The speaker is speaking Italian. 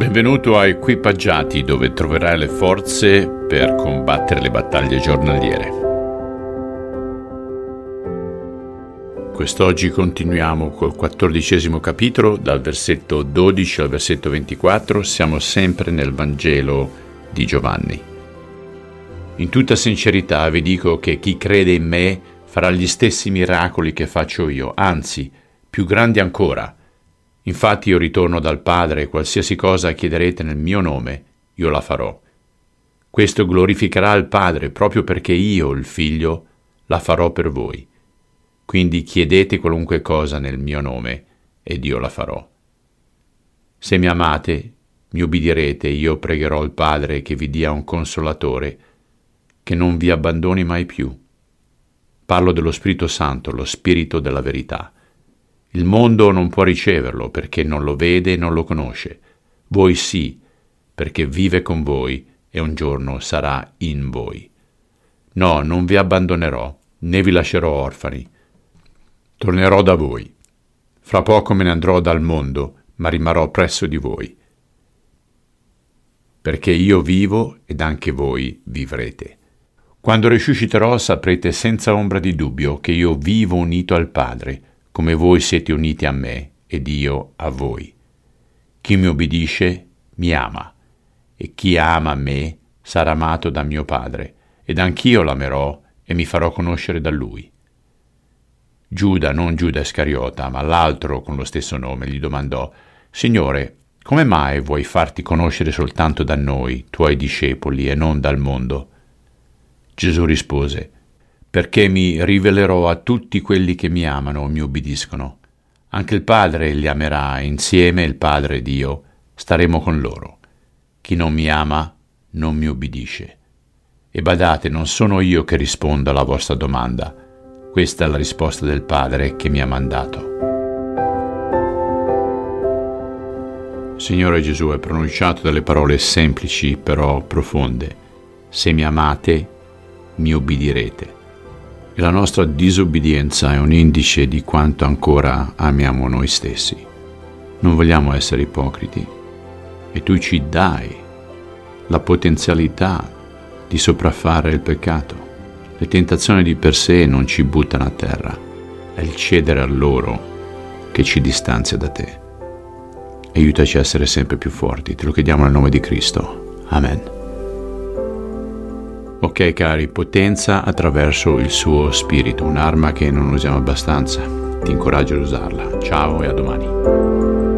Benvenuto a Equipaggiati dove troverai le forze per combattere le battaglie giornaliere. Quest'oggi continuiamo col quattordicesimo capitolo, dal versetto 12 al versetto 24, siamo sempre nel Vangelo di Giovanni. In tutta sincerità vi dico che chi crede in me farà gli stessi miracoli che faccio io, anzi, più grandi ancora Infatti io ritorno dal Padre e qualsiasi cosa chiederete nel mio nome, io la farò. Questo glorificherà il Padre proprio perché io, il Figlio, la farò per voi. Quindi chiedete qualunque cosa nel mio nome ed io la farò. Se mi amate, mi ubbidirete, io pregherò il Padre che vi dia un consolatore, che non vi abbandoni mai più. Parlo dello Spirito Santo, lo Spirito della verità il mondo non può riceverlo perché non lo vede e non lo conosce. Voi sì, perché vive con voi e un giorno sarà in voi. No, non vi abbandonerò, né vi lascerò orfani. Tornerò da voi. Fra poco me ne andrò dal mondo, ma rimarrò presso di voi. Perché io vivo ed anche voi vivrete. Quando risusciterò saprete senza ombra di dubbio che io vivo unito al Padre, come voi siete uniti a me ed io a voi. Chi mi obbedisce mi ama, e chi ama me sarà amato da mio Padre, ed anch'io l'amerò e mi farò conoscere da lui. Giuda, non Giuda Iscariota, ma l'altro con lo stesso nome, gli domandò, Signore, come mai vuoi farti conoscere soltanto da noi, tuoi discepoli, e non dal mondo? Gesù rispose, perché mi rivelerò a tutti quelli che mi amano e mi ubbidiscono. Anche il Padre li amerà, e insieme il Padre ed io staremo con loro. Chi non mi ama non mi ubbidisce. E badate, non sono io che rispondo alla vostra domanda, questa è la risposta del Padre che mi ha mandato. Signore Gesù, hai pronunciato delle parole semplici però profonde. Se mi amate, mi ubbidirete e la nostra disobbedienza è un indice di quanto ancora amiamo noi stessi. Non vogliamo essere ipocriti e tu ci dai la potenzialità di sopraffare il peccato. Le tentazioni di per sé non ci buttano a terra, è il cedere a loro che ci distanzia da te. Aiutaci a essere sempre più forti, te lo chiediamo nel nome di Cristo. Amen. Ok cari, potenza attraverso il suo spirito, un'arma che non usiamo abbastanza. Ti incoraggio ad usarla. Ciao e a domani.